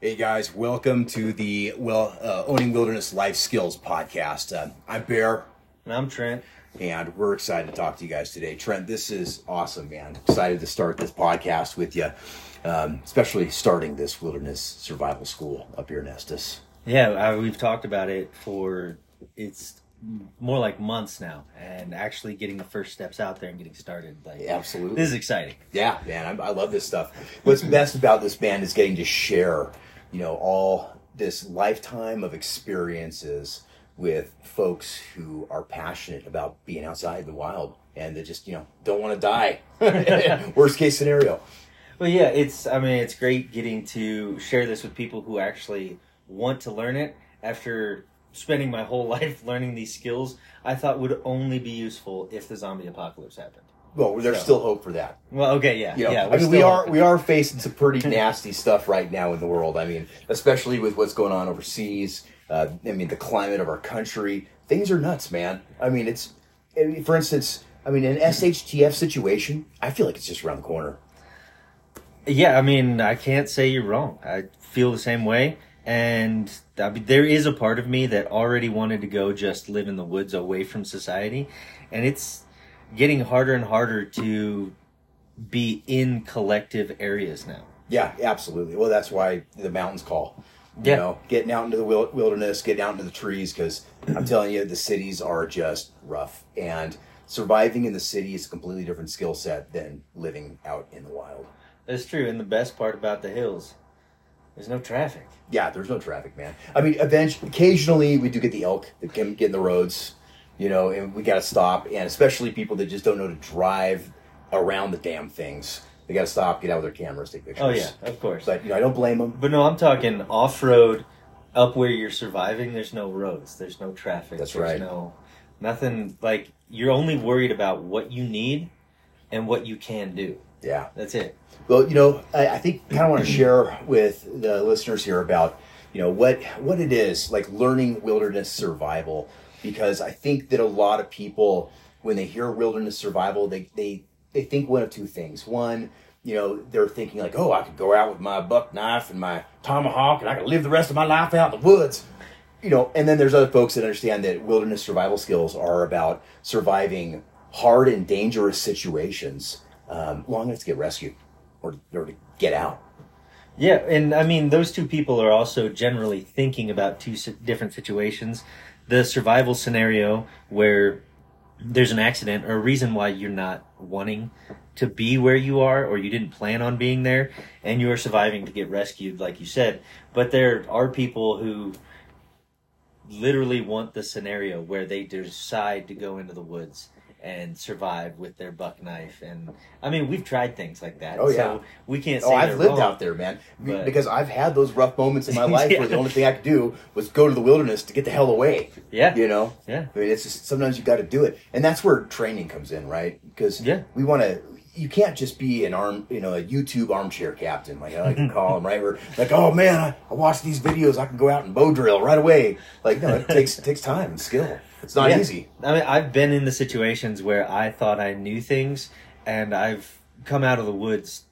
Hey guys, welcome to the well uh, owning wilderness life skills podcast. Uh, I'm Bear, And I'm Trent. and we're excited to talk to you guys today. Trent, this is awesome, man. Excited to start this podcast with you, um, especially starting this wilderness survival school up here in Estes. Yeah, I, we've talked about it for it's more like months now, and actually getting the first steps out there and getting started. Like, Absolutely. this is exciting. Yeah, man, I, I love this stuff. What's best about this band is getting to share, you know, all this lifetime of experiences with folks who are passionate about being outside in the wild and that just, you know, don't want to die. Worst case scenario. Well, yeah, it's. I mean, it's great getting to share this with people who actually want to learn it. After spending my whole life learning these skills, I thought would only be useful if the zombie apocalypse happened. Well, there's So- still hope for that. Well, okay, yeah, You know, yeah. I mean, we are we are facing some pretty nasty stuff right now in the world. I mean, especially with what's going on overseas. Uh, I mean, the climate of our country. Things are nuts, man. I mean, it's I mean, for instance. I mean, an SHTF situation. I feel like it's just around the corner. Yeah, I mean, I can't say you're wrong. I feel the same way. And I mean, there is a part of me that already wanted to go just live in the woods away from society. And it's getting harder and harder to be in collective areas now. Yeah, absolutely. Well, that's why the mountains call. You Yeah. know, getting out into the wilderness, getting out into the trees, because I'm telling you, the cities are just rough. And surviving in the city is a completely different skill set than living out in the wild. That's true. And the best part about the hills, there's no traffic. Yeah, there's no traffic, man. I mean, eventually, occasionally we do get the elk that can get in the roads, you know, and we got to stop. And especially people that just don't know to drive around the damn things, they got to stop, get out with their cameras, take pictures. Oh, yeah, of course. But you know, I don't blame them. But no, I'm talking off road, up where you're surviving. There's no roads. There's no traffic. That's there's right. No, nothing. Like you're only worried about what you need and what you can do. Yeah. That's it. Well, you know, I, I think kind of want to share with the listeners here about, you know, what what it is like learning wilderness survival, because I think that a lot of people, when they hear wilderness survival, they they they think one of two things. One, you know, they're thinking like, oh, I could go out with my buck knife and my tomahawk, and I could live the rest of my life out in the woods. You know, and then there's other folks that understand that wilderness survival skills are about surviving hard and dangerous situations um, long enough to get rescued or, or to get out. Yeah, and I mean those two people are also generally thinking about two different situations. The survival scenario where there's an accident or a reason why you're not wanting to be where you are or you didn't plan on being there and you're surviving to get rescued like you said. But there are people who literally want the scenario where they decide to go into the woods and survive with their buck knife and I mean we've tried things like that. Oh, yeah. So we can't oh, say Oh, I've lived wrong. out there, man, but- because I've had those rough moments in my life Yeah. where the only thing I could do was go to the wilderness to get the hell away. Yeah. You know? Yeah. I mean, it's just sometimes you got to do it, and that's where training comes in, right? Because Yeah. we want to. You can't just be an arm, you know, a YouTube armchair captain, like I like to call them, right? Where like, oh man, I, I watch these videos, I can go out and bow drill right away. Like, no, it takes it takes time and skill. It's not Yeah. easy. I mean, I've been in the situations where I thought I knew things, and I've come out of the woods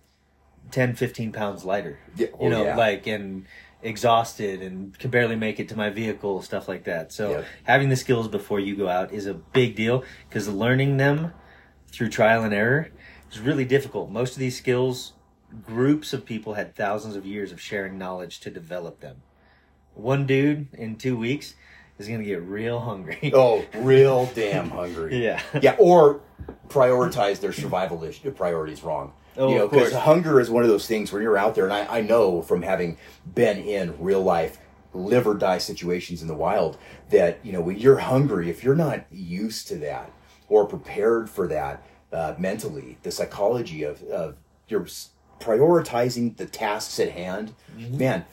10, 15 pounds lighter. Yeah, you oh, know, yeah. like, and exhausted and can barely make it to my vehicle, stuff like that. So, Yep. having the skills before you go out is a big deal because learning them through trial and error is really difficult. Most of these skills, groups of people had thousands of years of sharing knowledge to develop them. One dude in two weeks is going to get real hungry. Oh, real damn hungry. Yeah. yeah, or prioritize their survival issue, priorities wrong. Oh, you know, because hunger is one of those things where you're out there, and I, I know from having been in real life live or die situations in the wild that you know when you're hungry, if you're not used to that or prepared for that uh, mentally, the psychology of of your prioritizing the tasks at hand, Mm-hmm. man,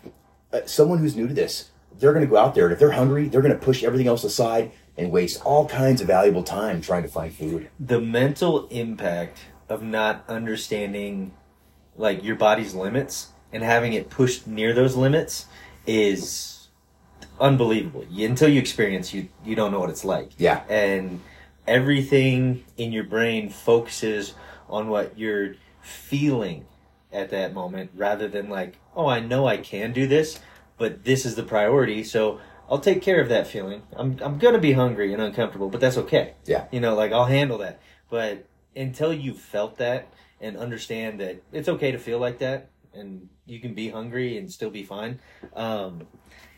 uh, someone who's new to this, they're going to go out there, and if they're hungry, they're going to push everything else aside and waste all kinds of valuable time trying to find food. the mental impact of not understanding like your body's limits and having it pushed near those limits is unbelievable. You, until you experience you you don't know what it's like. Yeah. And everything in your brain focuses on what you're feeling at that moment rather than like, oh, I know I can do this, but this is the priority. So I'll take care of that feeling. I'm, I'm to be hungry and uncomfortable, but that's okay. Yeah. You know, like I'll handle that. But until you've felt that and understand that it's okay to feel like that and you can be hungry and still be fine, um,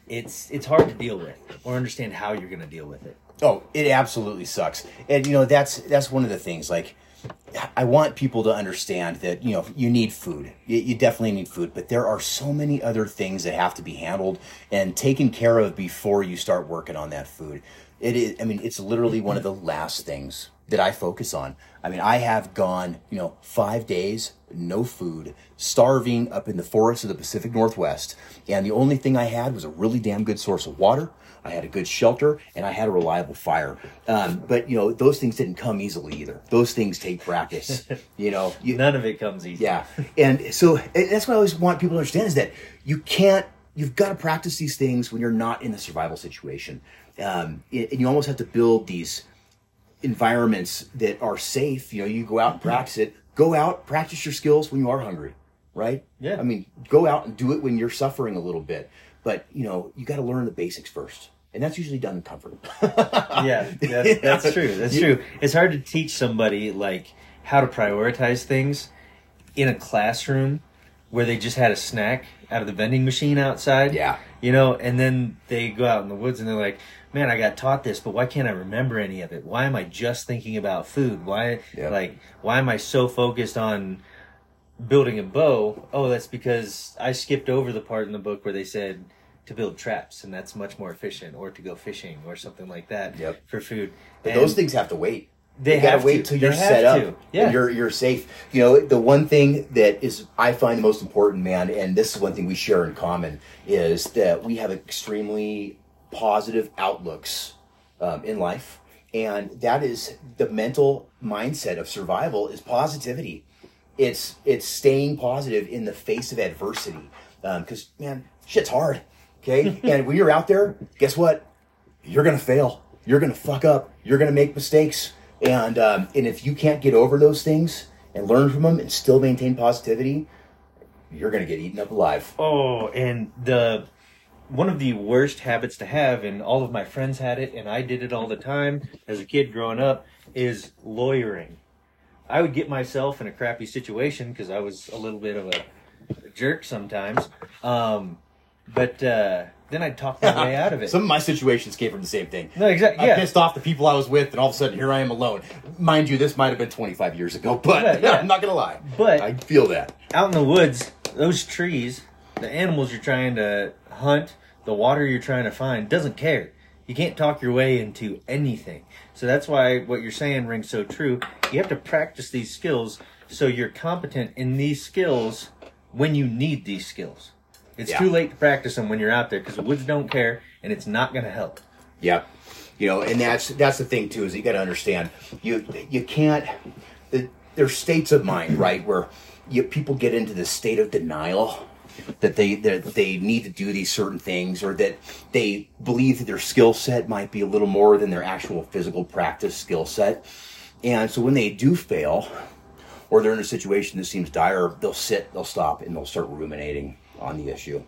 it's it's hard to deal with or understand how you're to deal with it. Oh, it absolutely sucks. And you know, that's that's one of the things like I want people to understand that, you know, you need food. You, you definitely need food, but there are so many other things that have to be handled and taken care of before you start working on that food. It is I mean, it's literally one of the last things that I focus on. I mean, I have gone, you know, 5 days no food, starving up in the forests of the Pacific Northwest, and the only thing I had was a really damn good source of water I had a good shelter, and I had a reliable fire. Um, but you know, those things didn't come easily either. Those things take practice. You know, you, none of it comes easy. Yeah, and so and that's what I always want people to understand is that you can't. You've got to practice these things when you're not in a survival situation, um, and you almost have to build these environments that are safe. You know, you go out and practice it. Go out, practice your skills when you are hungry, right? Yeah. I mean, go out and do it when you're suffering a little bit. But you know, you got to learn the basics first and that's usually done in comfort. yeah, that's, that's true. That's true. It's hard to teach somebody like how to prioritize things in a classroom where they just had a snack out of the vending machine outside. Yeah, you know, and then they go out in the woods and they're like, "Man, I got taught this, but why can't I remember any of it? Why am I just thinking about food? Why, yeah. like, why am I so focused on?" building a bow oh that's because i skipped over the part in the book where they said to build traps, and that's much more efficient, or to go fishing or something like that yep. for food. But and those things have to wait. They you gotta wait to. till you're set up. To. Yeah, you're you're safe. You know, the one thing that is I find the most important, man, and this is one thing we share in common is that we have extremely positive outlooks um, in life, and that is the mental mindset of survival is positivity. It's it's staying positive in the face of adversity because um, man, shit's hard Okay. and when you're out there, guess what? You're going to fail. You're going to fuck up. You're going to make mistakes. And, um, and if you can't get over those things and learn from them and still maintain positivity, you're going to get eaten up alive. Oh, and the one of the worst habits to have, and all of my friends had it, and I did it all the time as a kid growing up, is lawyering. I would get myself in a crappy situation because I was a little bit of a, jerk sometimes. Um, but uh, then I'd talk my way out of it. Some of my situations came from the same thing. No, exactly. I pissed off the people I was with, and all of a sudden, here I am alone. Mind you, this might have been 25 years ago, but Yeah, yeah. I'm not going to lie. But- I feel that. Out in the woods, those trees, the animals you're trying to hunt, the water you're trying to find, doesn't care. You can't talk your way into anything. So that's why what you're saying rings so true. You have to practice these skills so you're competent in these skills when you need these skills. It's Yeah. too late to practice them when you're out there because the woods don't care and it's not going to help. Yep. You know, and that's that's the thing too is you got to understand you you can't. The, there's states of mind, right, where you, people get into this state of denial that they that they need to do these certain things or that they believe that their skill set might be a little more than their actual physical practice skill set. And so when they do fail or they're in a situation that seems dire, they'll sit, they'll stop and they'll start ruminating on the issue.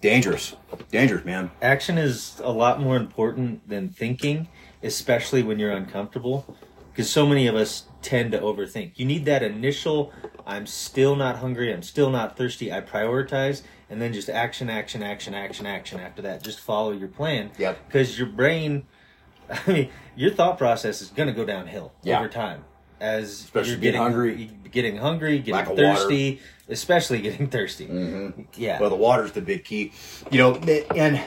Dangerous. Dangerous, man. Action is a lot more important than thinking, especially when you're uncomfortable. Because so many of us tend to overthink. You need that initial, I'm still not hungry, I'm still not thirsty, I prioritize, and then just action, action, action, action, action after that. Just follow your plan. Yep. Because your brain, I mean, your thought process is going to go downhill Yeah. over time. As Especially you're getting getting hungry. getting hungry, getting thirsty, especially getting thirsty. Mm-hmm. Yeah. Well, the water's the big key. You know, and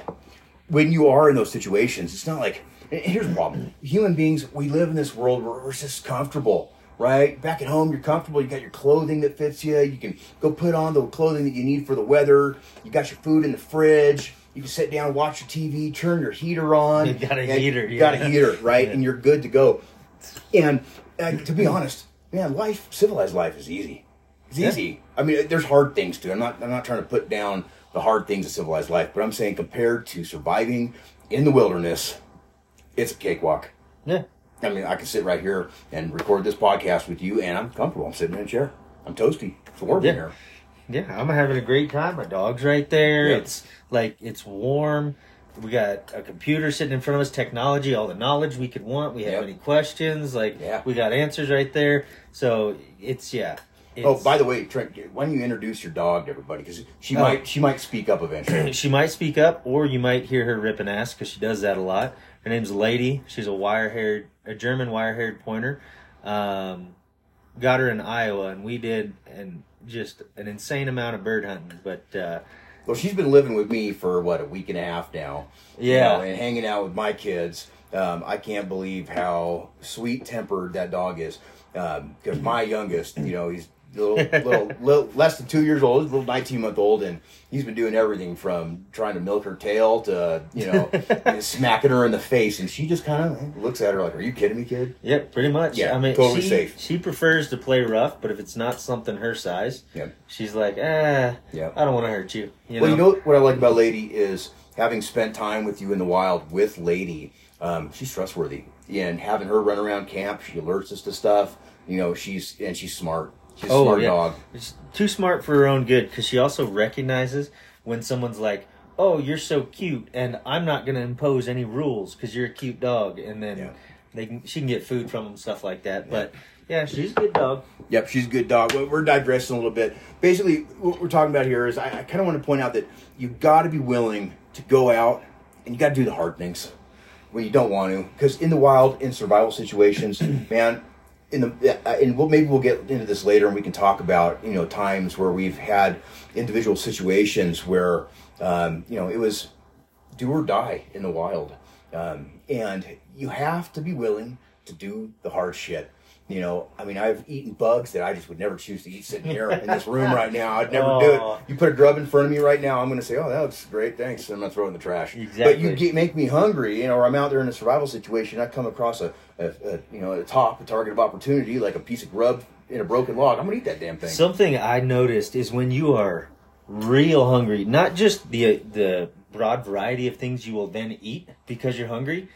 when you are in those situations, it's not like and here's the problem: human beings, we live in this world where we're just comfortable, right? Back at home, you're comfortable. You got your clothing that fits you. You can go put on the clothing that you need for the weather. You got your food in the fridge. You can sit down, watch your TV, turn your heater on. You got a heater, You got a heater, right? Yeah. And you're good to go. And uh, to be honest, man, life, civilized life, is easy. It's Yeah. easy. I mean, there's hard things too. I'm not. I'm not trying to put down the hard things of civilized life, but I'm saying compared to surviving in the wilderness, it's a cakewalk. yeah. I mean, I can sit right here and record this podcast with you, and I'm comfortable. I'm sitting in a chair. I'm toasty. It's warm in Yeah. here. Yeah, I'm having a great time. My dog's right there. Yeah. It's like it's warm. We got a computer sitting in front of us, technology, all the knowledge we could want. We have Yep. any questions? Like Yeah. we got answers right there. So it's yeah. It's, Oh, by the way, Trent, why don't you introduce your dog to everybody? Because she Oh. might she might speak up eventually. she might speak up, or you might hear her rip an ass because she does that a lot. Her name's Lady. She's a wire-haired, a German wire-haired pointer. Um, got her in Iowa, and we did and just an insane amount of bird hunting. But uh, well, she's been living with me for what a week and a half now. you Yeah. know, and hanging out with my kids. Um, I can't believe how sweet tempered that dog is. Because my youngest, you know, he's little, little, little less than two years old, a little 19 month old, and he's been doing everything from trying to milk her tail to, you know, smacking her in the face. And she just kind of looks at her like, Are you kidding me, kid? Yep, pretty much. Yeah, I mean, totally she, safe. She prefers to play rough, but if it's not something her size, Yep. she's like, eh, Yep. I don't want to hurt you. You well, know? you know what I like about Lady is having spent time with you in the wild with Lady. Um, she's trustworthy, and having her run around camp, she alerts us to stuff. You know, she's and she's smart. She's a oh, smart dog. She's too smart for her own good because she also recognizes when someone's like, "Oh, you're so cute," and I'm not going to impose any rules because you're a cute dog, and then Yeah. they can she can get food from them, stuff like that. But yeah, she's a good dog. Yep, she's a good dog. We're digressing a little bit. Basically, what we're talking about here is I, I kind of want to point out that you got to be willing to go out and you got to do the hard things when you don't want to. Because in the wild, in survival situations, man, in the uh, and we'll, maybe we'll get into this later and we can talk about you know times where we've had individual situations where um, you know it was do or die in the wild. Um, and you have to be willing to do the hard shit. You know, I mean, I've eaten bugs that I just would never choose to eat sitting here in this room right now. I'd never do Oh. it. You put a grub in front of me right now, I'm going to say, "Oh, that looks great, thanks," and I'm going to throw it in the trash. Exactly. But you get, make me hungry, you know, or I'm out there in a survival situation. I come across a, a, a you know, a top, a target of opportunity, like a piece of grub in a broken log. I'm going to eat that damn thing. Something I noticed is when you are real hungry, not just the the broad variety of things you will then eat because you're hungry,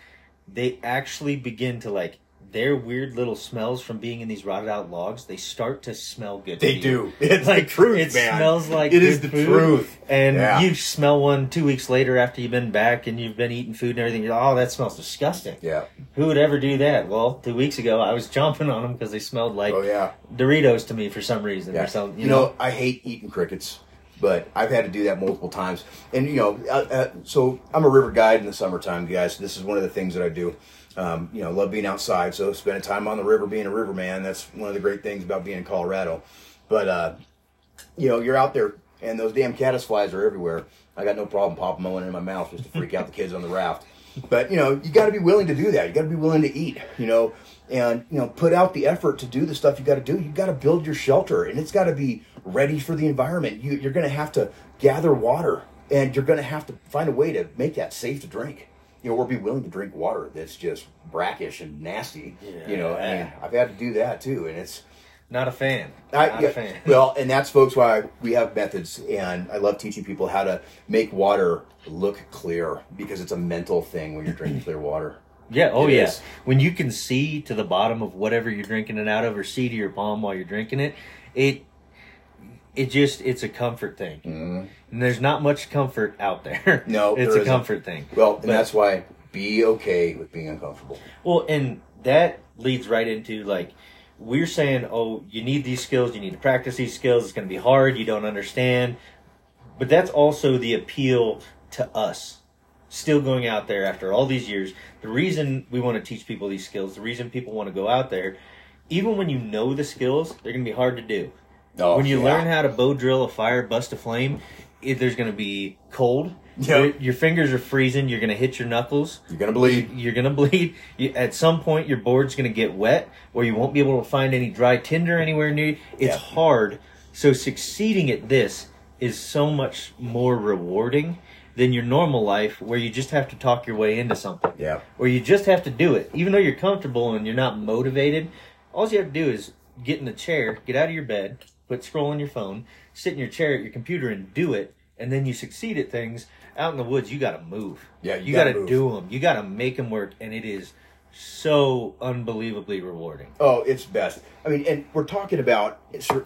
they actually begin to like their weird little smells from being in these rotted out logs. They start to smell good. to They you. do. It's like truth, It man. smells like It is the food. truth. And Yeah. you smell one two weeks later after you've been back and you've been eating food and everything. You're like, oh, that smells disgusting. yeah. Who would ever do that? Well, two weeks ago I was chomping on them because they smelled like Oh yeah. Doritos to me for some reason Yeah. or something. You, know, I hate eating crickets, but I've had to do that multiple times. And you know, uh, uh, so I'm a river guide in the summertime, guys. This is one of the things that I do. Um, you know, love being outside, so spending time on the river, being a riverman. That's one of the great things about being in Colorado. But uh, you know, you're out there, and those damn caddisflies are everywhere. I got no problem popping one in my mouth just to freak out the kids on the raft. But you know, you got to be willing to do that. You got to be willing to eat. You know, and you know, put out the effort to do the stuff you got to do. You got to build your shelter, and it's got to be ready for the environment. You, you're going to have to gather water, and you're going to have to find a way to make that safe to drink. You know, or be willing to drink water that's just brackish and nasty. You know, I I've had to do that too, and it's Not a fan. I, Not yeah, a fan. well, and that's folks why we have methods, and I love teaching people how to make water look clear because it's a mental thing when you're drinking clear water. Yeah, oh It yeah. When you can see to the bottom of whatever you're drinking it out of or see to your palm while you're drinking it, it it just it's a comfort thing. Mm-hmm. And there's not much comfort out there. No, it's a isn't. comfort thing. Well, and But- that's why be okay with being uncomfortable. Well, and that leads right into like we're saying, oh, you need these skills, you need to practice these skills. It's going to be hard. You don't understand, but that's also the appeal to us. Still going out there after all these years. The reason we want to teach people these skills, the reason people want to go out there, even when you know the skills, they're going to be hard to do. Oh, when you yeah. learn how to bow drill a fire, bust a flame, it, there's going to be cold. Yep. Your, your fingers are freezing. You're going to hit your knuckles you're gonna bleed. you're gonna bleed. You, at some point, your board's gonna get wet, or you won't be able to find any dry tinder anywhere near. you. It's Yeah. hard. So succeeding at this is so much more rewarding than your normal life, where you just have to talk your way into something. Yeah. Or you just have to do it, even though you're comfortable and you're not motivated. All you have to do is get in the chair, get out of your bed, quit scrolling your phone, sit in your chair at your computer and do it, and then you succeed at things. Out in the woods, you got to move. Yeah, you you got gotta do them. You got to make them work, and it is so unbelievably rewarding. Oh, it's best. I mean, and we're talking about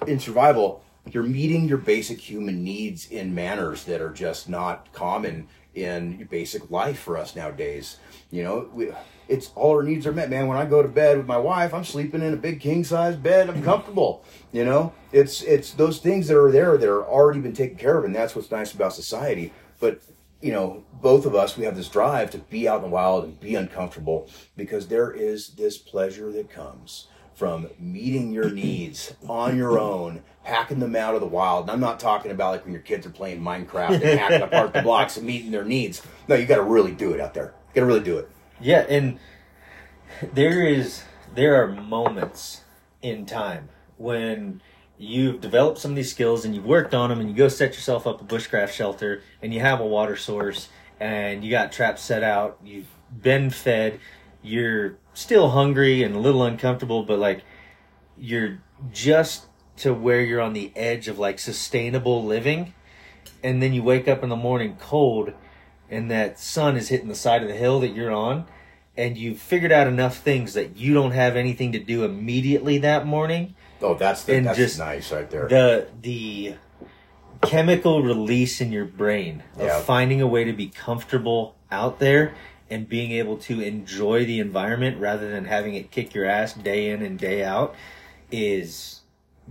in survival. you're meeting your basic human needs in manners that are just not common in basic life for us nowadays. You know, we, it's all our needs are met, man. When I go to bed with my wife, I'm sleeping in a big king size bed. I'm comfortable. You know, it's it's those things that are there that are already been taken care of, and that's what's nice about society. But you know, both of us, we have this drive to be out in the wild and be uncomfortable because there is this pleasure that comes from meeting your needs on your own, hacking them out of the wild. And I'm not talking about like when your kids are playing Minecraft and hacking apart the blocks and meeting their needs. No, you got to really do it out there. You got to really do it. Yeah, and there is there are moments in time when you've developed some of these skills and you've worked on them and you go set yourself up a bushcraft shelter and you have a water source and you got traps set out, you've been fed, you're still hungry and a little uncomfortable, but like you're just to where you're on the edge of like sustainable living and then you wake up in the morning cold and that sun is hitting the side of the hill that you're on and you've figured out enough things that you don't have anything to do immediately that morning Oh, that's the, And that's just nice right there. the the chemical release in your brain of Yeah. finding a way to be comfortable out there and being able to enjoy the environment rather than having it kick your ass day in and day out is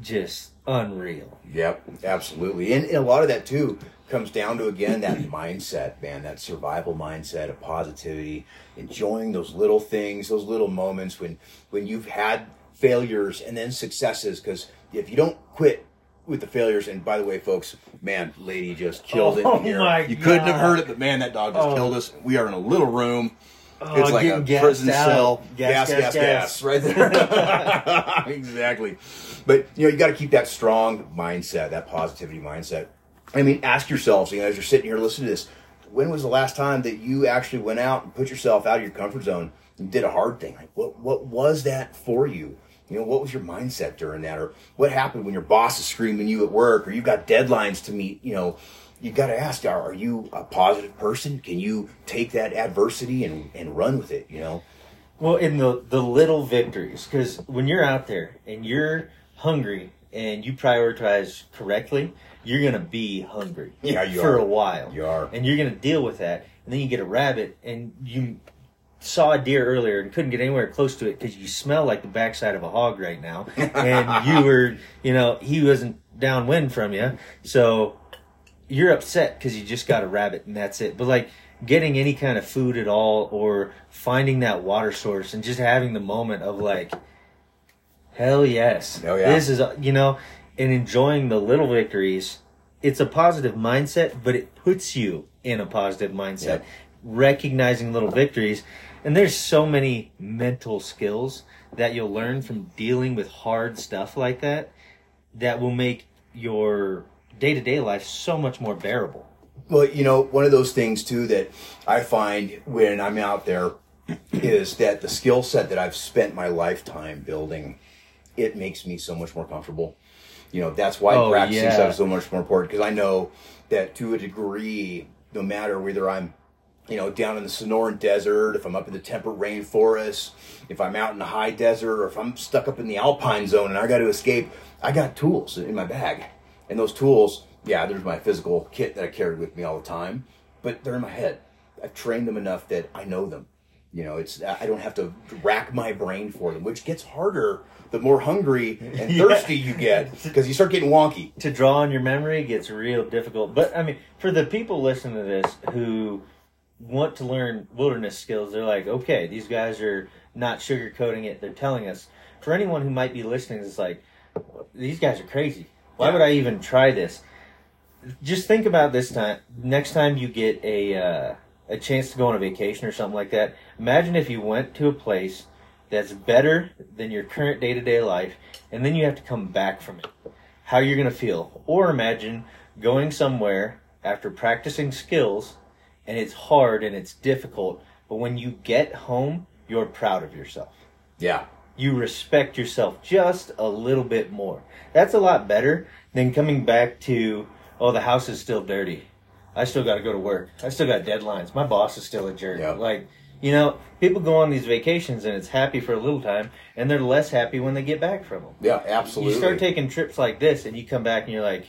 just unreal. Yep, absolutely. And, and a lot of that too comes down to again that mindset, man, that survival mindset of positivity, enjoying those little things, those little moments when when you've had failures and then successes because if you don't quit with the failures and by the way folks man lady just killed Oh it in here my you couldn't have heard it but man that dog just Oh. killed us we are in a little room Oh, it's like a prison out. cell. Gas, gas gas, gas gas, gas. right there. Exactly. But you know you got to keep that strong mindset that positivity mindset. I mean ask yourselves you know as you're sitting here listening to this when was the last time that you actually went out and put yourself out of your comfort zone and did a hard thing? Like what what was that for you? You know what was your mindset during that? Or what happened when your boss is screaming you at work or you've got deadlines to meet you know you got to ask are, are you a positive person can you take that adversity and, and run with it you know Well, in the the little victories, because when you're out there and you're hungry and you prioritize correctly, you're gonna be hungry. Yeah, you for are. a while. You are. and you're gonna deal with that. And then you get a rabbit, and you saw a deer earlier and couldn't get anywhere close to it because you smell like the backside of a hog right now, and you were, you know, he wasn't downwind from you, so you're upset because you just got a rabbit and that's it. But like getting any kind of food at all or finding that water source and just having the moment of like, hell yes. Oh, yeah. This is, you know, and enjoying the little victories. It's a positive mindset, but it puts you in a positive mindset. Yep. Recognizing little victories. And there's so many mental skills that you'll learn from dealing with hard stuff like that that will make your day to day life so much more bearable. Well, you know, one of those things too that I find when I'm out there is that the skill set that I've spent my lifetime building, it makes me so much more comfortable. You know, that's why Oh, practicing yeah. stuff is so much more important because I know that to a degree, no matter whether I'm, you know, down in the Sonoran Desert, if I'm up in the temperate rainforest, if I'm out in the high desert, or if I'm stuck up in the Alpine zone and I got to escape, I got tools in my bag. And those tools, yeah, there's my physical kit that I carry with me all the time, but they're in my head. I've trained them enough that I know them. You know, it's I don't have to rack my brain for them, which gets harder the more hungry and Yeah. thirsty you get because you start getting wonky. To draw on your memory gets real difficult. But I mean, for the people listening to this who want to learn wilderness skills, they're like, okay, these guys are not sugarcoating it. They're telling us. For anyone who might be listening, it's like, these guys are crazy. Why Yeah. would I even try this? Just think about this time. Next time you get a uh, a chance to go on a vacation or something like that, imagine if you went to a place that's better than your current day to day life, and then you have to come back from it. How you're gonna feel? Or imagine going somewhere after practicing skills, and it's hard and it's difficult, but when you get home, you're proud of yourself Yeah, you respect yourself just a little bit more. That's a lot better than coming back to, oh, the house is still dirty. I still got to go to work. I still got deadlines. My boss is still a jerk. Yeah. Like, You know, people go on these vacations and it's happy for a little time, and they're less happy when they get back from them. Yeah, absolutely. You start taking trips like this, and you come back and you're like,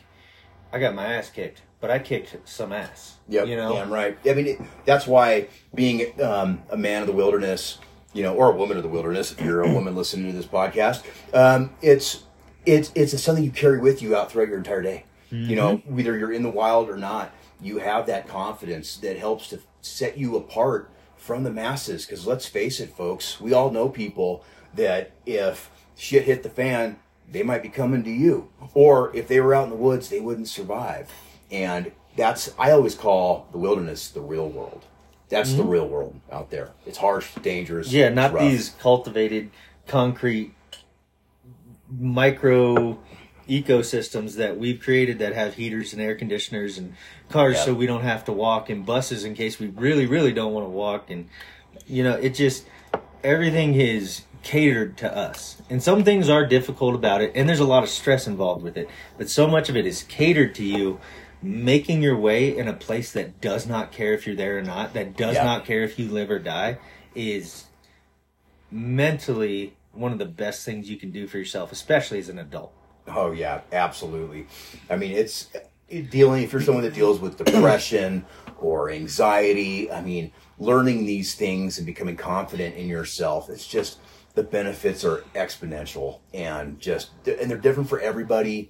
I got my ass kicked, but I kicked some ass. Yep, You know? damn right. I mean, it, that's why being um, a man of the wilderness, you know, or a woman of the wilderness, if you're a woman listening to this podcast, um, it's it's it's something you carry with you out throughout your entire day. You know, Mm-hmm. whether you're in the wild or not, you have that confidence that helps to set you apart from the masses. Because let's face it, folks, we all know people that if shit hit the fan, they might be coming to you. Or if they were out in the woods, they wouldn't survive. And that's, I always call the wilderness the real world. That's the real world out there. It's harsh, dangerous. Mm-hmm. Yeah, not rough. these cultivated concrete micro ecosystems that we've created that have heaters and air conditioners and cars so we don't have to walk and buses in case we really really don't want to walk and you know it just everything is catered to us and some things are difficult about it and there's a lot of stress involved with it but so much of it is catered to you making your way in a place that does not care if you're there or not that does Yeah. not care if you live or die is mentally one of the best things you can do for yourself especially as an adult Oh yeah, absolutely. I mean, it's it dealing if you're someone that deals with depression or anxiety. I mean, learning these things and becoming confident in yourself. It's just the benefits are exponential and just and they're different for everybody,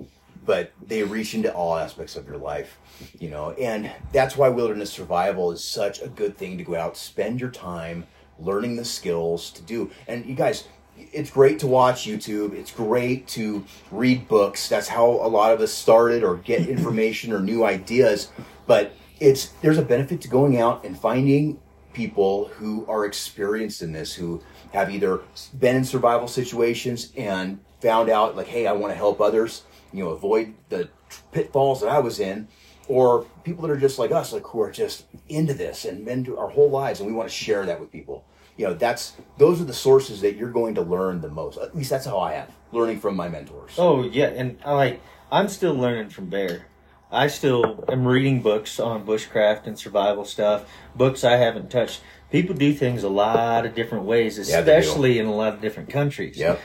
but they reach into all aspects of your life. You know, and that's why wilderness survival is such a good thing to go out, spend your time learning the skills to do. And you guys, it's great to watch YouTube. It's great to read books. That's how a lot of us started or get information or new ideas. But it's there's a benefit to going out and finding people who are experienced in this, who have either been in survival situations and found out like, hey, I want to help others, you know, avoid the pitfalls that I was in, or people that are just like us, like who are just into this and been to our whole lives, and we want to share that with people you know that's those are the sources that you're going to learn the most at least that's how i have learning from my mentors Oh yeah, and I like I'm still learning from Bear. I still am reading books on bushcraft and survival stuff, books I haven't touched. People do things a lot of different ways, Yeah, especially in a lot of different countries. Yep.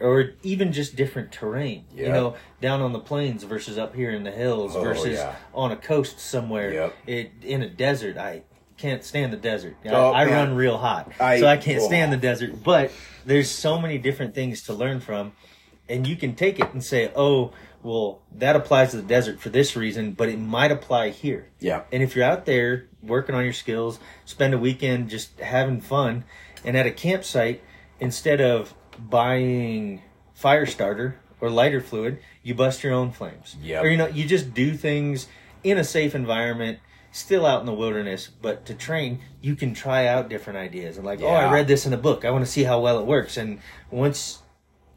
Or even just different terrain. You know, down on the plains versus up here in the hills Oh, versus yeah. on a coast somewhere. Yep. It in a desert. I can't stand the desert. I, Oh, I run real hot, I- so I can't oh. stand the desert. But there's so many different things to learn from, and you can take it and say, "Oh, well, that applies to the desert for this reason, but it might apply here." yeah And if you're out there working on your skills, spend a weekend just having fun, and at a campsite, instead of buying fire starter or lighter fluid, you bust your own flames. Yep. Or you know, you just do things in a safe environment, still out in the wilderness, but to train, you can try out different ideas and like, oh, I read this in a book. I want to see how well it works. And once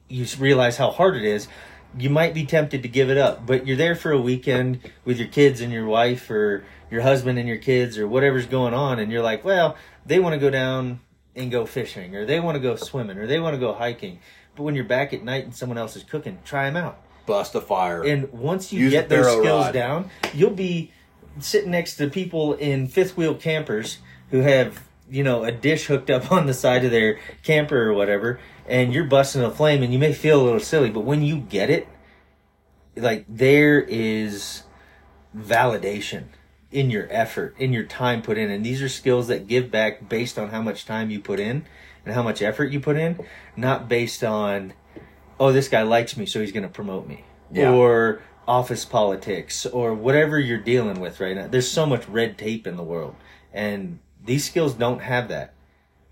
you realize how hard it is, you might be tempted to give it up. But you're there for a weekend with your kids and your wife or your husband and your kids or whatever's going on, and you're like, well, they want to go down and go fishing or they want to go swimming or they want to go hiking. But when you're back at night and someone else is cooking, try them out. bust a fire And once you Use get those skills rod. down, you'll be sitting next to people in fifth wheel campers who have, you know, a dish hooked up on the side of their camper or whatever, and you're busting a flame and you may feel a little silly, but when you get it, like there is validation in your effort, in your time put in. And these are skills that give back based on how much time you put in and how much effort you put in, not based on, oh, this guy likes me, so he's going to promote me. Yeah. Or office politics or whatever you're dealing with right now. There's so much red tape in the world. And these skills don't have that.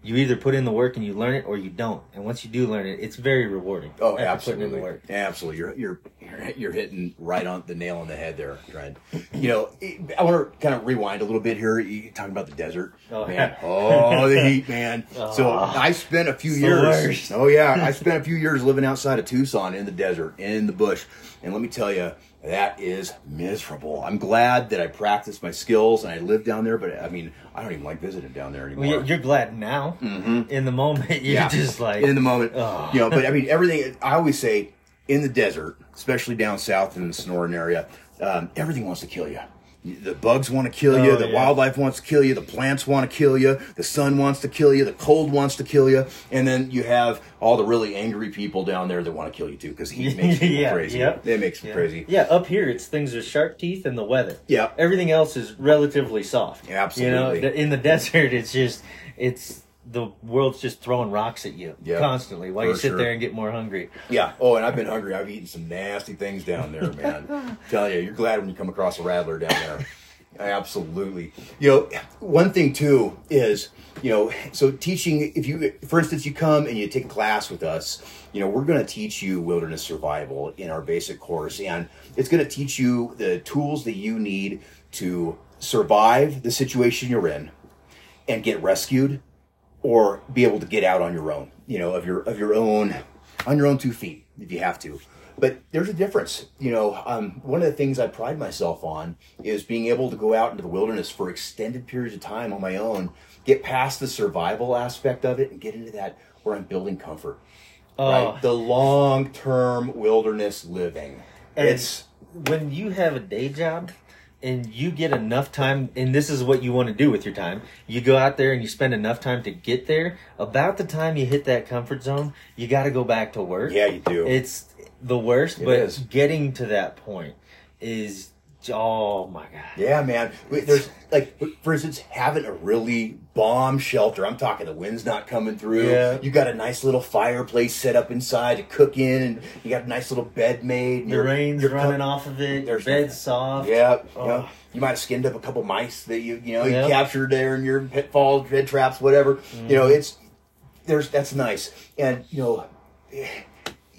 You either put in the work and you learn it or you don't. And once you do learn it, it's very rewarding. Oh, absolutely, absolutely. You're you're you're hitting right on the nail on the head there, Trent. You know, I want to kind of rewind a little bit here. You talking about the desert, Oh, man? Oh, the heat, man. so oh. I spent a few years. Oh yeah, I spent a few years living outside of Tucson in the desert, in the bush, and let me tell you. That is miserable. I'm glad that I practiced my skills and I lived down there, but I mean, I don't even like visiting down there anymore. Well, you're- glad now. In the moment, you're just like in the moment, Oh. you know. But I mean, everything. I always say, in the desert, especially down south in the Sonoran area, um, everything wants to kill you. The bugs want to kill you, Oh, the yeah. wildlife wants to kill you, the plants want to kill you, the sun wants to kill you, the cold wants to kill you, and then you have all the really angry people down there that want to kill you too because heat makes people Yeah, crazy. yep. It makes them Yeah. crazy. Yeah, up here it's things with sharp teeth and the weather. Yeah. Everything else is relatively soft. Absolutely. You know, in the desert it's just it's the world's just throwing rocks at you Yeah, constantly while you sit sure. there and get more hungry. Yeah. Oh, and I've been hungry. I've eaten some nasty things down there, man. Tell you, you're glad when you come across a rattler down there. Absolutely. You know, one thing too is, you know, so teaching, if you, for instance, you come and you take a class with us, you know, we're going to teach you wilderness survival in our basic course. And it's going to teach you the tools that you need to survive the situation you're in and get rescued or be able to get out on your own, you know, of your of your own on your own two feet if you have to. But there's a difference, you know. Um, one of the things I pride myself on is being able to go out into the wilderness for extended periods of time on my own, get past the survival aspect of it, and get into that where I'm building comfort. Oh. Right, the long term wilderness living. And it's when you have a day job and you get enough time and this is what you want to do with your time you go out there and you spend enough time to get there about the time you hit that comfort zone you got to go back to work yeah, you do. it's the worst It but is. getting to that point is oh my god Yeah, man. There's like, for instance, having a really bomb shelter. I'm talking the wind's not coming through. Yeah. You got a nice little fireplace set up inside to cook in, and you got a nice little bed made. the rain's you're running off of it There's bed's soft Yeah, you, Oh. know, you might have skinned up a couple mice that you you know Yeah. you captured there in your pitfalls, bed traps, whatever. You know, mm. it's there's that's nice, and you know, eh,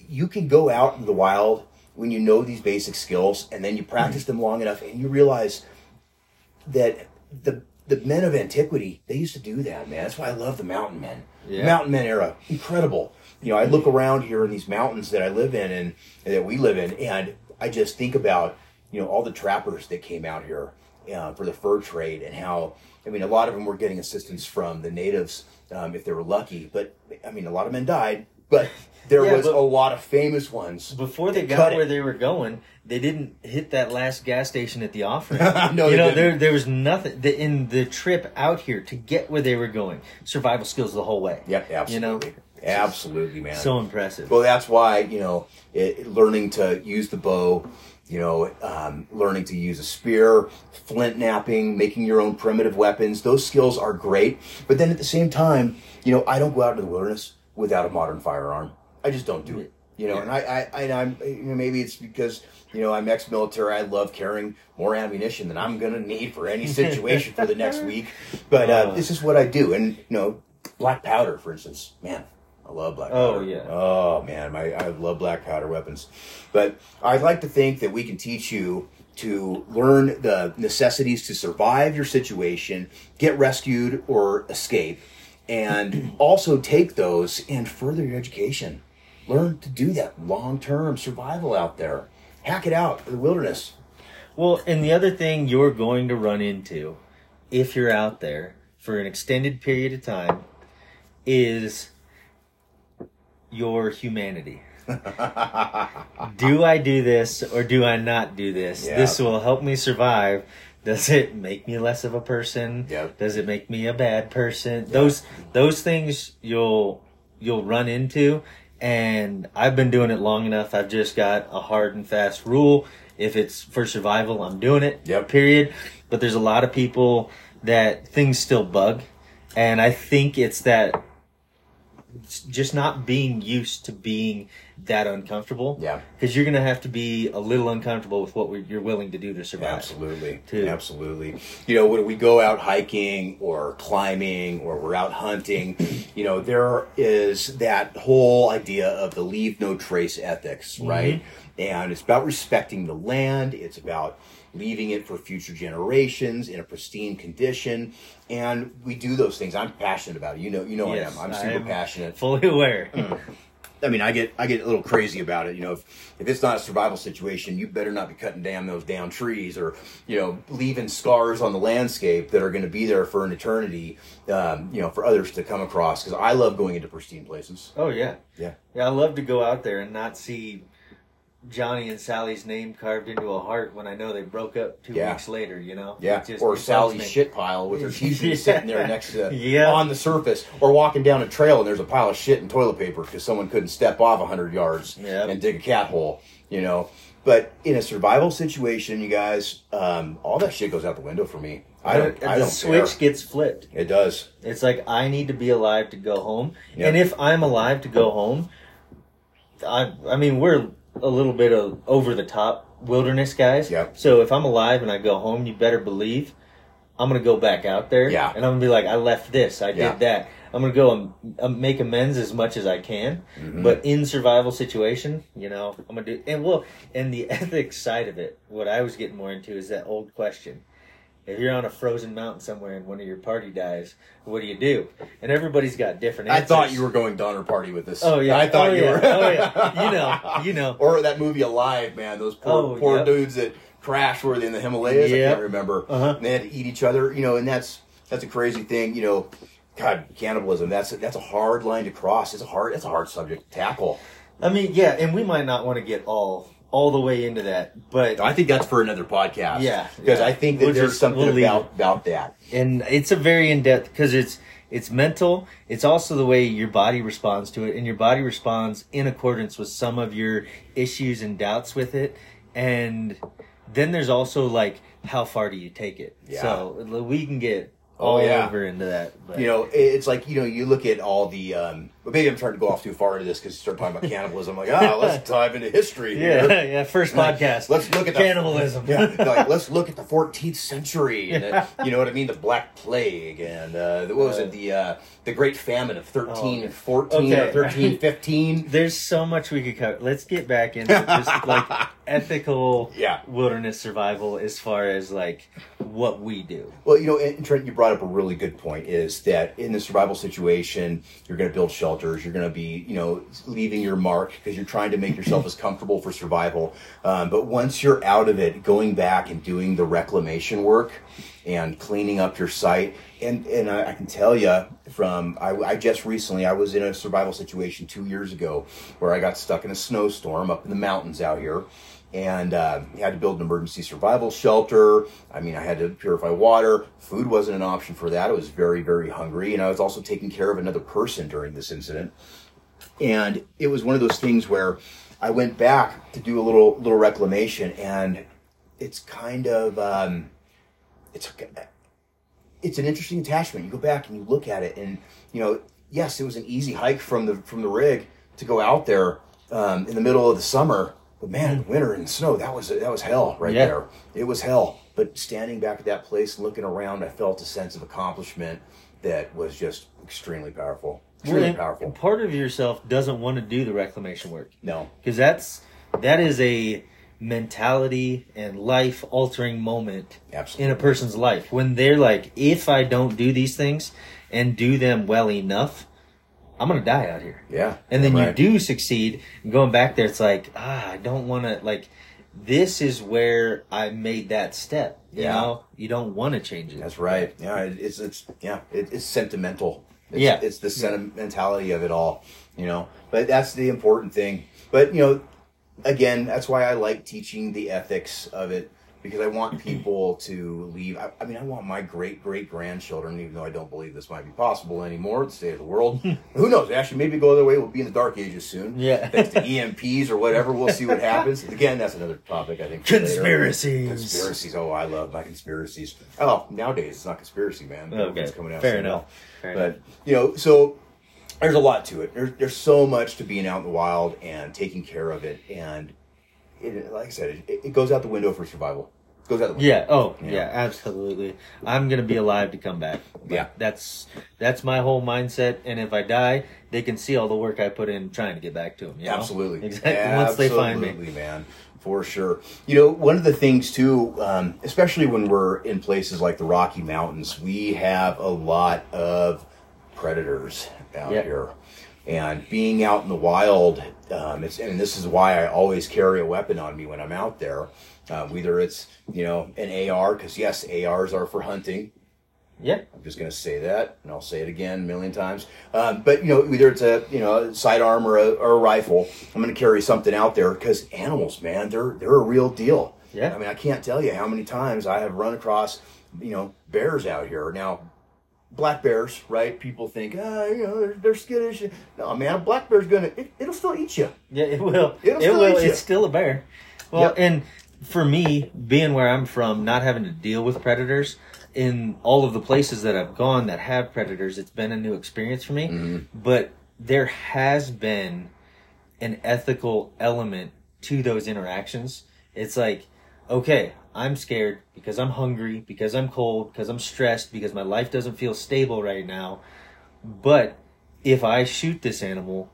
you can go out in the wild when you know these basic skills, and then you practice them long enough, and you realize that the the men of antiquity they used to do that, man. That's why I love the mountain men. Yeah. Mountain men era, incredible. You know, I look around here in these mountains that I live in and, and that we live in, and I just think about you know all the trappers that came out here uh, for the fur trade and how I mean a lot of them were getting assistance from the natives um, if they were lucky, but I mean a lot of men died, but there Yeah, was a lot of famous ones. before they got cut it. where they were going, they didn't hit that last gas station at the offering. No, you know, didn't. there there was nothing the, in the trip out here to get where they were going. Survival skills the whole way. Yep, absolutely, You know, absolutely, man. so impressive. Well, that's why you know, it, learning to use the bow, you know, um, learning to use a spear, flint knapping, making your own primitive weapons. Those skills are great, but then at the same time, you know, I don't go out into the wilderness without a modern firearm. I just don't do it. You know, and I, I, and I'm, you know, maybe it's because you know I'm ex-military. I love carrying more ammunition than I'm gonna need for any situation for the next week. But uh, Oh. this is what I do, and you know, black powder, for instance, man, I love black powder. Oh, yeah. Oh man, my, I love black powder weapons. But I'd like to think that we can teach you to learn the necessities to survive your situation, get rescued or escape, and also take those and further your education. Learn to do that long term survival out there. Hack it out in the wilderness. Well, and the other thing you're going to run into if you're out there for an extended period of time is your humanity. do I do this or do I not do this? Yeah. This will help me survive. Does it make me less of a person? Does it make me a bad person? Those those things you'll you'll run into and I've been doing it long enough. I've just got a hard and fast rule. If it's for survival, I'm doing it. Yep. Period. But there's a lot of people that things still bug. And I think it's that just not being used to being that uncomfortable. Yeah. Because you're going to have to be a little uncomfortable with what you're willing to do to survive. Absolutely. Too. Absolutely. You know, when we go out hiking or climbing or we're out hunting, you know, there is that whole idea of the leave no trace ethics, right? Mm-hmm. And it's about respecting the land, it's about leaving it for future generations in a pristine condition. And we do those things. I'm passionate about it. You know, you know Yes, I am. I'm super am passionate. Fully aware. I mean, I get I get a little crazy about it. You know, if, if it's not a survival situation, you better not be cutting down those down trees or you know leaving scars on the landscape that are going to be there for an eternity. Um, you know, for others to come across. Because I love going into pristine places. Oh, yeah. Yeah, Yeah, I love to go out there and not see Johnny and Sally's name carved into a heart when I know they broke up two Yeah. weeks later. You know, Yeah, It just- or Sally's me. shit pile with her Yeah. sitting there next to Yeah. on the surface, or walking down a trail and there's a pile of shit and toilet paper because someone couldn't step off hundred yards Yep. and dig a cat hole. You know, but in a survival situation, you guys, um, all that shit goes out the window for me. I don't. the I don't switch care. gets flipped. It does. It's like I need to be alive to go home, Yep. and if I'm alive to go home, I I mean we're a little bit of over the top wilderness guys. Yep. So if I'm alive and I go home, you better believe I'm gonna go back out there. Yeah. And I'm gonna be like, I left this, I Yeah. did that. I'm gonna go and um, make amends as much as I can. Mm-hmm. But in survival situation, you know, I'm gonna do and well, and the ethics side of it. What I was getting more into is that old question. If you're on a frozen mountain somewhere and one of your party dies, what do you do? And everybody's got different answers. I thought you were going Donner Party with this. Oh yeah, I thought oh, you yeah. were. oh yeah, you know, you know. or that movie Alive, man. Those poor, Oh, poor yep. dudes that crashed were they in the Himalayas. I can't remember. Uh-huh. And they had to eat each other. You know, and that's that's a crazy thing. You know, God, cannibalism. That's that's a hard line to cross. It's a hard. It's a hard subject to tackle. I mean, yeah, and we might not want to get all all the way into that, but I think that's for another podcast. Yeah, because yeah. I think that We'll there's just- something we'll about about that. and it's a very in depth because it's it's mental. It's also the way your body responds to it, and your body responds in accordance with some of your issues and doubts with it. And then there's also like how far do you take it? Yeah. So we can get Oh, all yeah. over into that. But You know, it's like you know, you look at all the. Um, but maybe I'm trying to go off too far into this because you start talking about cannibalism. I'm like, ah, let's dive into history. yeah, here. yeah. First Like, podcast. Let's look at the, cannibalism. Yeah, like let's look at the 14th century. And the, you know what I mean? The Black Plague and uh, what was it? The uh, the Great Famine of 13 Oh. 14 Okay. or 13, 15. There's so much we could cover. Let's get back into just like ethical Yeah. wilderness survival as far as like what we do. Well, you know, and Trent, you brought up a really good point. Is that in the survival situation, you're going to build shelters. You're going to be, you know, leaving your mark because you're trying to make yourself as comfortable for survival. Um, but once you're out of it, going back and doing the reclamation work and cleaning up your site, and and I, I can tell you from I, I just recently I was in a survival situation two years ago where I got stuck in a snowstorm up in the mountains out here and uh, had to build an emergency survival shelter. I mean, I had to purify water. Food wasn't an option for that. I was very, very hungry, and I was also taking care of another person during this incident. And it was one of those things where I went back to do a little little reclamation, and it's kind of um, it's it's an interesting attachment. You go back and you look at it, and you know, yes, it was an easy hike from the from the rig to go out there um, in the middle of the summer. But man, winter and snow that was that was hell right Yeah. there. It was hell. But standing back at that place, looking around, I felt a sense of accomplishment that was just extremely powerful. Extremely and powerful. part of yourself doesn't want to do the reclamation work No, because that's that is a mentality and life altering moment absolutely. in a person's life when they're like if i don't do these things and do them well enough i'm gonna die out here yeah, and then right. you do succeed going back there it's like ah i don't want to like this is where i made that step you Yeah. know you don't want to change it That's right. Yeah, it's it's yeah, it, it's sentimental. It's, Yeah. it's the sentimentality of it all, you know. But that's the important thing. But you know, again, that's why I like teaching the ethics of it because I want people to leave. I, I mean, I want my great great grandchildren, even though I don't believe this might be possible anymore. The state of the world, hmm. who knows? Actually, maybe go the other way. We'll be in the dark ages soon. Yeah. thanks to EMPs or whatever. We'll see what happens. Again, that's another topic. I think for later. Conspiracies. Conspiracies. Oh, I love my conspiracies. Oh, nowadays it's not conspiracy, man. okay It's coming out fair enough fair enough But you know, so there's a lot to it. There's there's so much to being out in the wild and taking care of it, and it, like I said, it, it goes out the window for survival. Goes out the window. Yeah. Oh, Yeah. yeah. Absolutely. I'm gonna be alive to come back. Yeah. That's that's my whole mindset. And if I die, they can see all the work I put in trying to get back to them. You know? Absolutely. Exactly. Once they find me. Man. For sure. You know, one of the things too, um, especially when we're in places like the Rocky Mountains, we have a lot of predators out Yeah. here. And being out in the wild, um, it's and this is why I always carry a weapon on me when I'm out there. Um, whether it's you know an AR, because yes, ARs are for hunting. Yeah. I'm just going to say that, and I'll say it again a million times. Um, but you know, either it's a you know a sidearm or a, or a rifle, I'm going to carry something out there because animals, man, they're they're a real deal. Yeah. I mean, I can't tell you how many times I have run across you know bears out here. Now, black bears, right? People think, ah, you know, they're, they're skittish. No, man, a black bear's gonna it, it'll still eat you. Yeah, it will. It'll it still will. eat you. It's still a bear. Well, Yep. and for me, being where I'm from, not having to deal with predators, in all of the places that I've gone that have predators, it's been a new experience for me. Mm-hmm. But there has been an ethical element to those interactions. It's like, okay, I'm scared because I'm hungry, because I'm cold, because I'm stressed, because my life doesn't feel stable right now. But if I shoot this animal,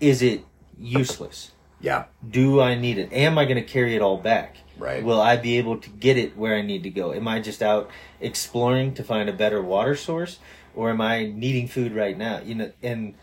is it useless? Yeah, Do I need it? Am I going to carry it all back? Right. Will I be able to get it where I need to go? Am I just out exploring to find a better water source, or am I needing food right now? You know, and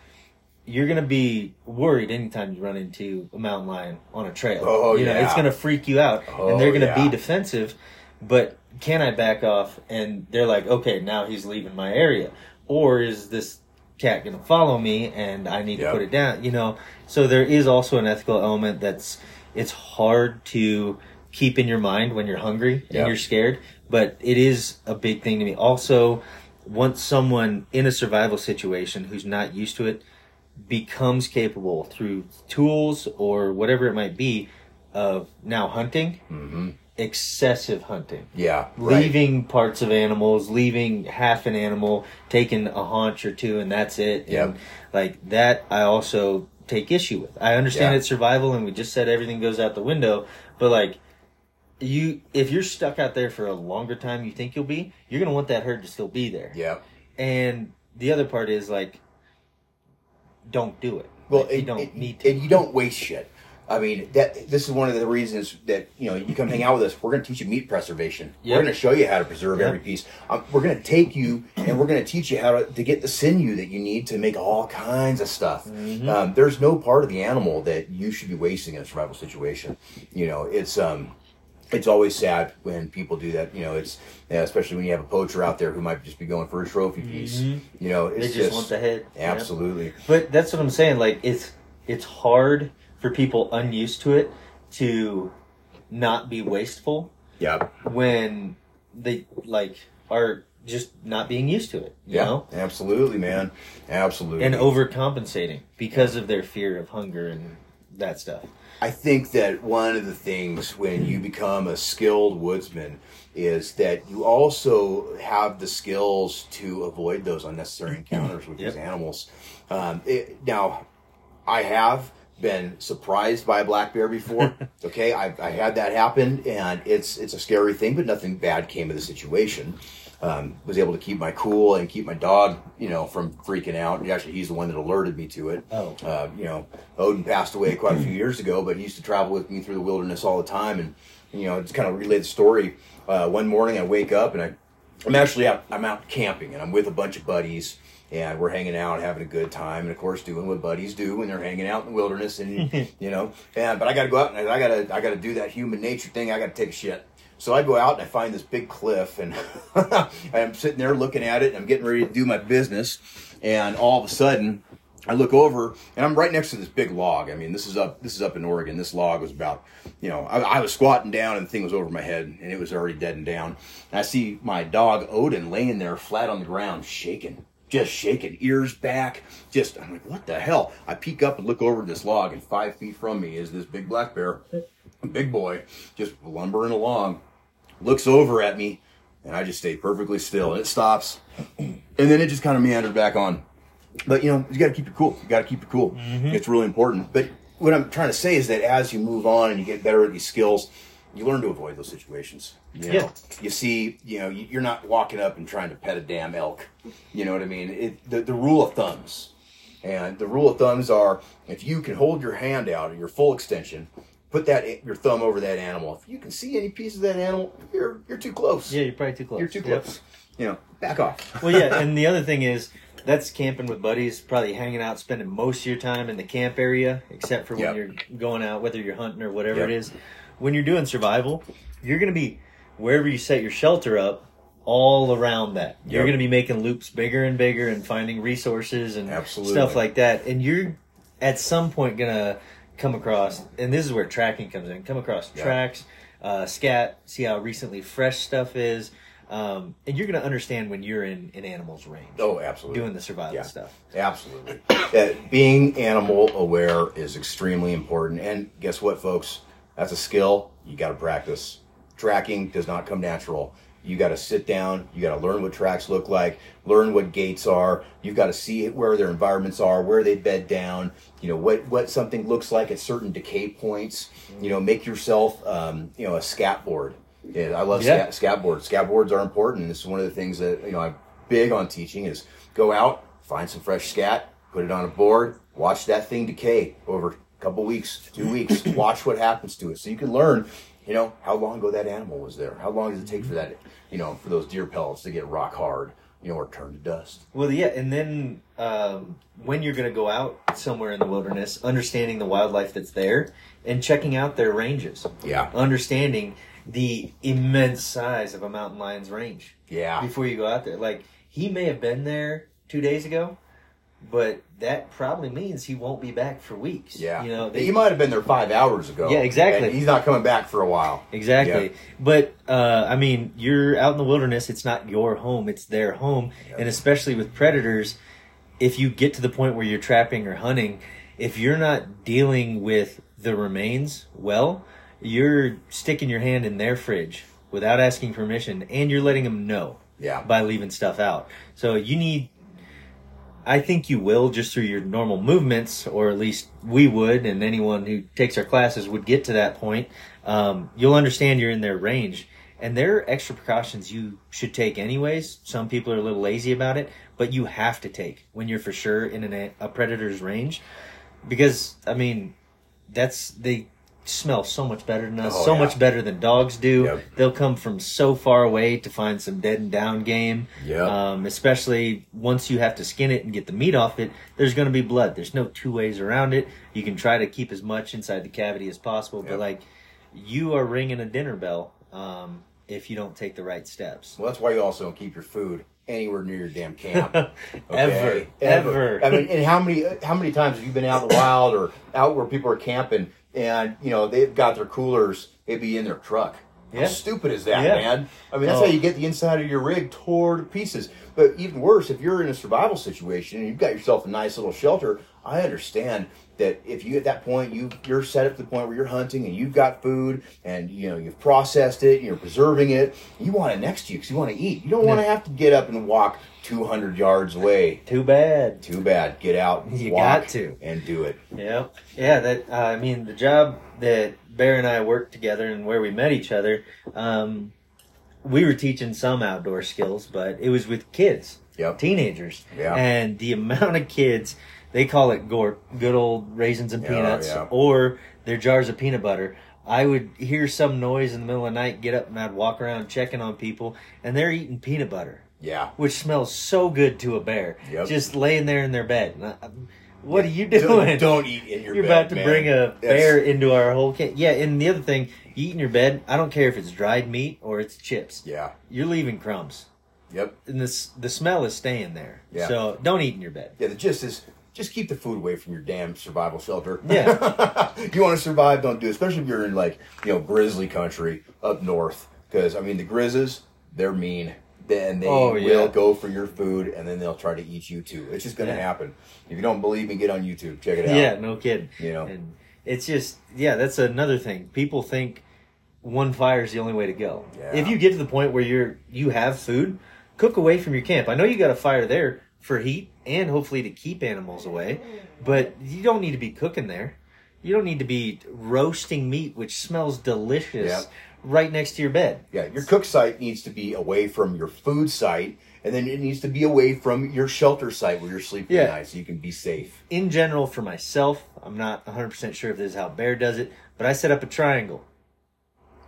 you're going to be worried anytime you run into a mountain lion on a trail. Oh, oh you know, it's going to freak you out, Oh, and they're going to yeah. be defensive. But can I back off? And they're like, okay, now he's leaving my area, or is this cat going to follow me and I need Yep. to put it down? You know, so there is also an ethical element that's it's hard to keep in your mind when you're hungry and Yep. you're scared, but it is a big thing to me. Also, once someone in a survival situation who's not used to it becomes capable through tools or whatever it might be of now hunting, Mm-hmm. excessive hunting yeah, right. leaving parts of animals, leaving half an animal, taking a haunch or two, and that's it. Yep. And like that, I also take issue with. I understand Yeah. it's survival, and we just said everything goes out the window, but like. You, if you're stuck out there for a longer time, you think you'll be, you're gonna want that herd to still be there. Yeah. And the other part is like, don't do it. Well, Like, you don't and- need to. and you don't waste shit. I mean, that this is one of the reasons that you know you come hang out with us. We're going to teach you meat preservation. Yep. We're going to show you how to preserve Yep. every piece. Um, we're going to take you and we're going to teach you how to, to get the sinew that you need to make all kinds of stuff. Mm-hmm. Um, there's no part of the animal that you should be wasting in a survival situation. You know, it's um, it's always sad when people do that. You know, it's yeah, especially when you have a poacher out there who might just be going for a trophy piece. You know, Mm-hmm. they it's just, want the head. Yeah. absolutely. But that's what I'm saying. Like it's it's hard for people unused to it to not be wasteful Yeah, when they like are just not being used to it. You yeah, know? absolutely, man, absolutely. And overcompensating because of their fear of hunger and that stuff. I think that one of the things when you become a skilled woodsman is that you also have the skills to avoid those unnecessary encounters with these animals. Um, it, now, I have been surprised by a black bear before. okay, I, I had that happen, and it's it's a scary thing, but nothing bad came of the situation. Um, was able to keep my cool and keep my dog, you know, from freaking out. Actually, he's the one that alerted me to it. Oh. Uh, you know, Odin passed away quite a few years ago, but he used to travel with me through the wilderness all the time, and you know, just kind of relay the story. Uh, one morning, I wake up and I, I'm actually out. I'm out camping, and I'm with a bunch of buddies, and we're hanging out, having a good time, and of course, doing what buddies do when they're hanging out in the wilderness, and you know, and but I got to go out and I got to I got to do that human nature thing. I got to take a shit. So I go out and I find this big cliff, and I'm sitting there looking at it, and I'm getting ready to do my business, and all of a sudden, I look over and I'm right next to this big log. I mean, this is up this is up in Oregon. This log was about, you know, I, I was squatting down and the thing was over my head and it was already dead and down. And I see my dog Odin laying there flat on the ground, shaking, just shaking, ears back. Just I'm like, what the hell? I peek up and look over this log, and five feet from me is this big black bear, big boy, just lumbering along. Looks over at me, and I just stay perfectly still. And it stops, and then it just kind of meandered back on. But you know, you got to keep it cool. You got to keep it cool. Mm-hmm. It's really important. But what I'm trying to say is that as you move on and you get better at these skills, you learn to avoid those situations. You know? Yeah. You see, you know, you- you're not walking up and trying to pet a damn elk. You know what I mean? It, the, the rule of thumbs. And the rule of thumbs are if you can hold your hand out at your full extension, put that your thumb over that animal. If you can see any piece of that animal, you're you're too close. Yeah, you're probably too close. You're too Yep. close. You know, back off. well, yeah, and the other thing is that's camping with buddies, probably hanging out, spending most of your time in the camp area, except for when Yep. you're going out, whether you're hunting or whatever Yep. it is. When you're doing survival, you're going to be wherever you set your shelter up all around that. You're going to be making loops bigger and bigger and finding resources and Absolutely. stuff like that. And you're at some point going to come across, and this is where tracking comes in, come across Yeah. tracks, uh, scat, see how recently fresh stuff is. Um, and you're going to understand when you're in an animal's range Oh, absolutely. doing the survival Yeah. stuff. Absolutely. That being animal aware is extremely important. And guess what, folks? That's a skill you got to practice. Tracking does not come natural. You got to sit down. You got to learn what tracks look like. Learn what gaits are. You've got to see where their environments are, where they bed down. You know what what something looks like at certain decay points. You know, make yourself um, you know a scat board. Yeah, I love Yeah. scat, scat boards. Scat boards are important. This is one of the things that you know I'm big on teaching is go out, find some fresh scat, put it on a board, watch that thing decay over a couple weeks, two weeks. watch what happens to it, so you can learn. You know how long ago that animal was there. How long does it take for that? You know, for those deer pellets to get rock hard. You know, or turn to dust. Well, yeah, and then um, when you're going to go out somewhere in the wilderness, understanding the wildlife that's there and checking out their ranges, Yeah, understanding the immense size of a mountain lion's range yeah, before you go out there. Like he may have been there two days ago, but that probably means he won't be back for weeks. yeah. you know, they, he might have been there five hours ago. Yeah, exactly. and he's not coming back for a while. Exactly. Yeah. But uh, I mean, you're out in the wilderness. It's not your home. It's their home. Yep. And especially with predators, if you get to the point where you're trapping or hunting, if you're not dealing with the remains well, you're sticking your hand in their fridge without asking permission, and you're letting them know Yeah, by leaving stuff out. So you need. I think you will just through your normal movements, or at least we would, and anyone who takes our classes would get to that point. Um, you'll understand you're in their range, and there are extra precautions you should take anyways. Some people are a little lazy about it, but you have to take when you're for sure in an, a predator's range, because I mean, that's they smell so much better than us, Oh, so yeah. much better than dogs do. Yep. They'll come from so far away to find some dead and down game. Yep. Um, especially once you have to skin it and get the meat off it, there's going to be blood. There's no two ways around it. You can try to keep as much inside the cavity as possible, Yep. but like you are ringing a dinner bell um, if you don't take the right steps. Well, that's why you also don't keep your food anywhere near your damn camp. Ever, ever. I mean, and how many how many times have you been out in the wild or out where people are camping and you know they've got their coolers, they'd be in their truck. How Yeah. stupid is that, Yeah. man? I mean, that's Oh. how you get the inside of your rig tore to pieces. But even worse, if you're in a survival situation and you've got yourself a nice little shelter, I understand that if you at that point you you're set up to the point where you're hunting and you've got food and you know you've processed it, and you're preserving it, you want it next to you because you want to eat. You don't want to have to get up and walk 200 yards away. Too bad. Too bad. Get out, You got to. and do it. Yeah, yeah. That uh, I mean, the job that Bear and I worked together and where we met each other, um, we were teaching some outdoor skills, but it was with kids, Yep. teenagers, Yeah. and the amount of kids they call it gorp, good old raisins and peanuts, yeah. or their jars of peanut butter. I would hear some noise in the middle of the night, get up and I'd walk around checking on people, and they're eating peanut butter Yeah. which smells so good to a bear. Yep. Just laying there in their bed. What are you Don't- doing? Don't, eat in your bed. You're about to man. bring a That's- bear into our whole camp. Yeah, and the other thing, you eat in your bed. I don't care if it's dried meat or it's chips. Yeah. You're leaving crumbs, Yep. and this the smell is staying there. Yeah. So don't eat in your bed. Yeah. The gist is just keep the food away from your damn survival shelter. Yeah. you want to survive, don't do it. Especially if you're in like you know grizzly country up north. Because I mean the grizzlies, they're mean. Then they Oh, will yeah. go for your food, and then they'll try to eat you too. It's just going to Yeah. happen. If you don't believe me, get on YouTube, check it out. Yeah, no kidding. You know. and it's just yeah, that's another thing. People think one fire is the only way to go. Yeah. If you get to the point where you're you have food, cook away from your camp. I know you got a fire there for heat and hopefully to keep animals away, but you don't need to be cooking there. You don't need to be roasting meat, which smells delicious, Yeah. right next to your bed. Yeah, your cook site needs to be away from your food site, and then it needs to be away from your shelter site where you're sleeping Yeah. at night, so you can be safe. In general, for myself, I'm not 100% sure if this is how Bear does it, but I set up a triangle.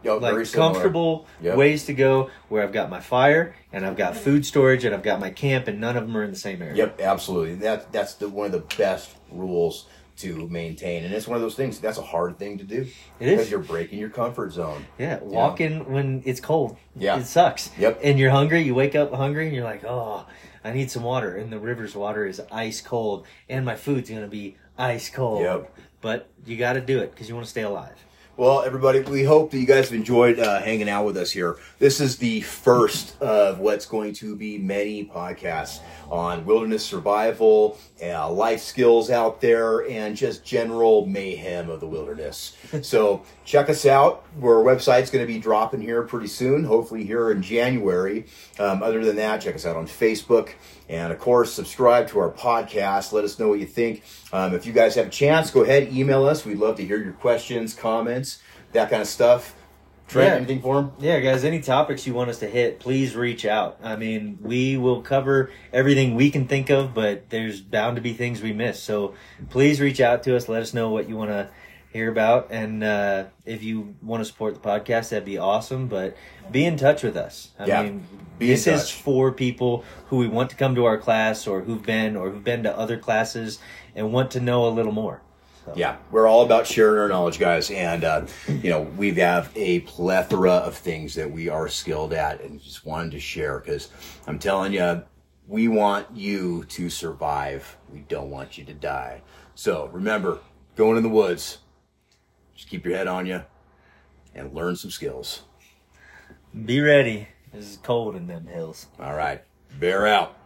Very like comfortable Yep. ways to go where I've got my fire and I've got food storage and I've got my camp and none of them are in the same area. Yep, absolutely. That that's the one of the best rules to maintain. And it's one of those things that's a hard thing to do It is. because you're breaking your comfort zone. Yeah, walking when it's cold. Yeah. It sucks. Yep. And you're hungry, you wake up hungry and you're like, oh, I need some water. And the river's water is ice cold. And my food's going to be ice cold. Yep. But you got to do it because you want to stay alive. Well, everybody, we hope that you guys have enjoyed uh, hanging out with us here. This is the first of what's going to be many podcasts on wilderness survival, uh, life skills out there, and just general mayhem of the wilderness. so check us out. Our website's going to be dropping here pretty soon, hopefully here in January. Um, other than that, check us out on Facebook. And of course, subscribe to our podcast. Let us know what you think. Um, if you guys have a chance, go ahead, email us. We'd love to hear your questions, comments, that kind of stuff. Trent, Yeah. anything for them? Yeah, guys, any topics you want us to hit, please reach out. I mean, we will cover everything we can think of, but there's bound to be things we miss. So please reach out to us. Let us know what you want to hear about. And uh, if you want to support the podcast, that'd be awesome. But be in touch with us. I Yeah, mean, this is for people who we want to come to our class or who've been or who've been to other classes and want to know a little more. So, Yeah, we're all about sharing our knowledge, guys, and uh, you know we have a plethora of things that we are skilled at, and just wanted to share because I'm telling you, we want you to survive. We don't want you to die. So remember, going in the woods, just keep your head on you, and learn some skills. Be ready. It's cold in them hills. All right, bear out.